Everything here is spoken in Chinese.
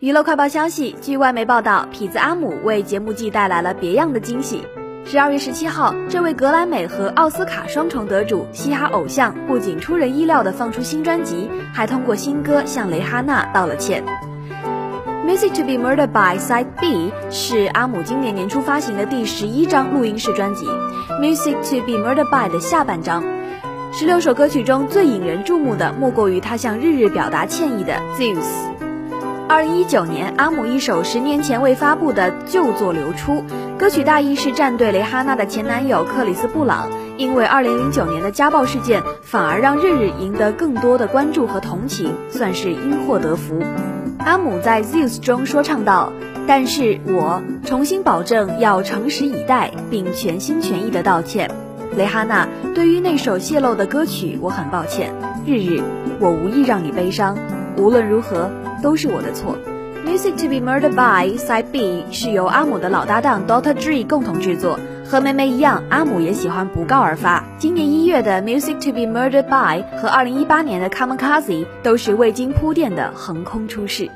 娱乐快报消息，据外媒报道，痞子阿姆为节目季带来了别样的惊喜。十二月十七号，这位格莱美和奥斯卡双重得主、嘻哈偶像不仅出人意料地放出新专辑，还通过新歌向蕾哈娜道了歉。Music to be Murdered by Side B 是阿姆今年年初发行的第十一张录音室专辑，Music to be Murdered by 的下半张。十六首歌曲中最引人注目的，莫过于他向日日表达歉意的 Zeus。二零一九年，阿姆一首十年前未发布的旧作流出，歌曲大意是站队蕾哈娜的前男友克里斯布朗，因为二零零九年的家暴事件，反而让日日赢得更多的关注和同情，算是因祸得福。阿姆在 Zeus 中说唱道：“但是我重新保证要诚实以待，并全心全意的道歉。蕾哈娜，对于那首泄露的歌曲，我很抱歉。日日，我无意让你悲伤，无论如何。”都是我的错。Music to be murdered by Side B 是由阿姆的老搭档 Doctor Dre 共同制作。和梅梅一样，阿姆也喜欢不告而发。今年一月的 Music to be murdered by 和二零一八年的 Kamikaze 都是未经铺垫的横空出世。